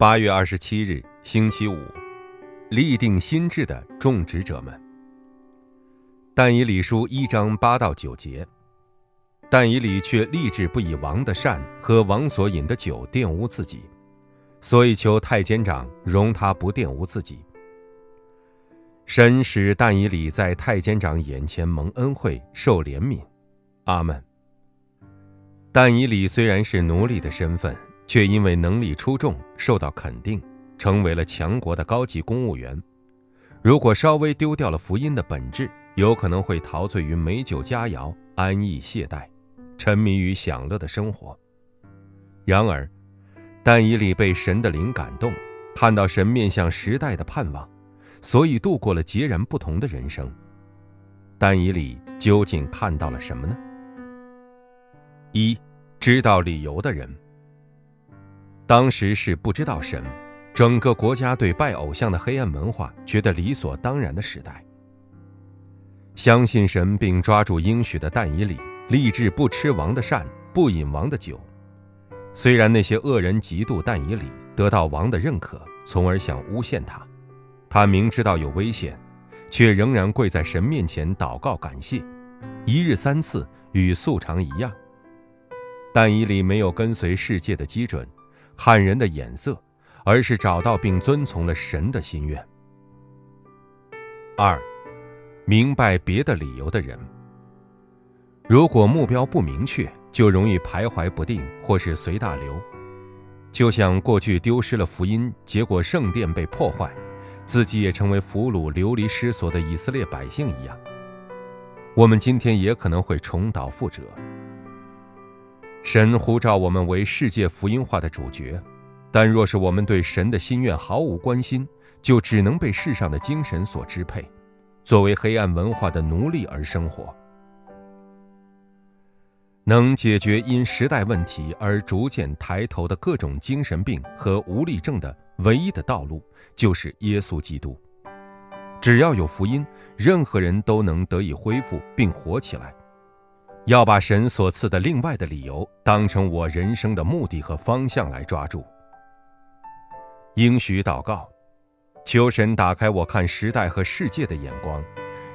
八月二十七日，星期五，立定心智的种植者们。但以理书一章八到九节，但以理却立志不以王的善和王所饮的酒玷污自己，所以求太监长容他不玷污自己。神使但以理在太监长眼前蒙恩惠，受怜悯。阿门。但以理虽然是奴隶的身份。却因为能力出众受到肯定，成为了强国的高级公务员。如果稍微丢掉了福音的本质，有可能会陶醉于美酒佳肴、安逸懈怠，沉迷于享乐的生活。然而，但以理被神的灵感动，看到神面向时代的盼望，所以度过了截然不同的人生。但以理究竟看到了什么呢？一，知道理由的人。当时是不知道神，整个国家对拜偶像的黑暗文化觉得理所当然的时代。相信神并抓住应许的但以理，立志不吃王的膳，不饮王的酒。虽然那些恶人嫉妒但以理得到王的认可，从而想诬陷他，他明知道有危险，却仍然跪在神面前祷告感谢，一日三次，与素常一样。但以理没有跟随世界的基准。看人的眼色，而是找到并遵从了神的心愿。二，明白别的理由的人，如果目标不明确，就容易徘徊不定或是随大流，就像过去丢失了福音，结果圣殿被破坏，自己也成为俘虏流离失所的以色列百姓一样，我们今天也可能会重蹈覆辙。神呼召我们为世界福音化的主角，但若是我们对神的心愿毫无关心，就只能被世上的精神所支配，作为黑暗文化的奴隶而生活。能解决因时代问题而逐渐抬头的各种精神病和无力症的唯一的道路，就是耶稣基督。只要有福音，任何人都能得以恢复并活起来。要把神所赐的另外的理由当成我人生的目的和方向来抓住。应许祷告，求神打开我看时代和世界的眼光，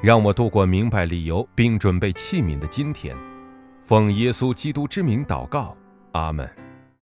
让我度过明白理由并准备器皿的今天。奉耶稣基督之名祷告，阿门。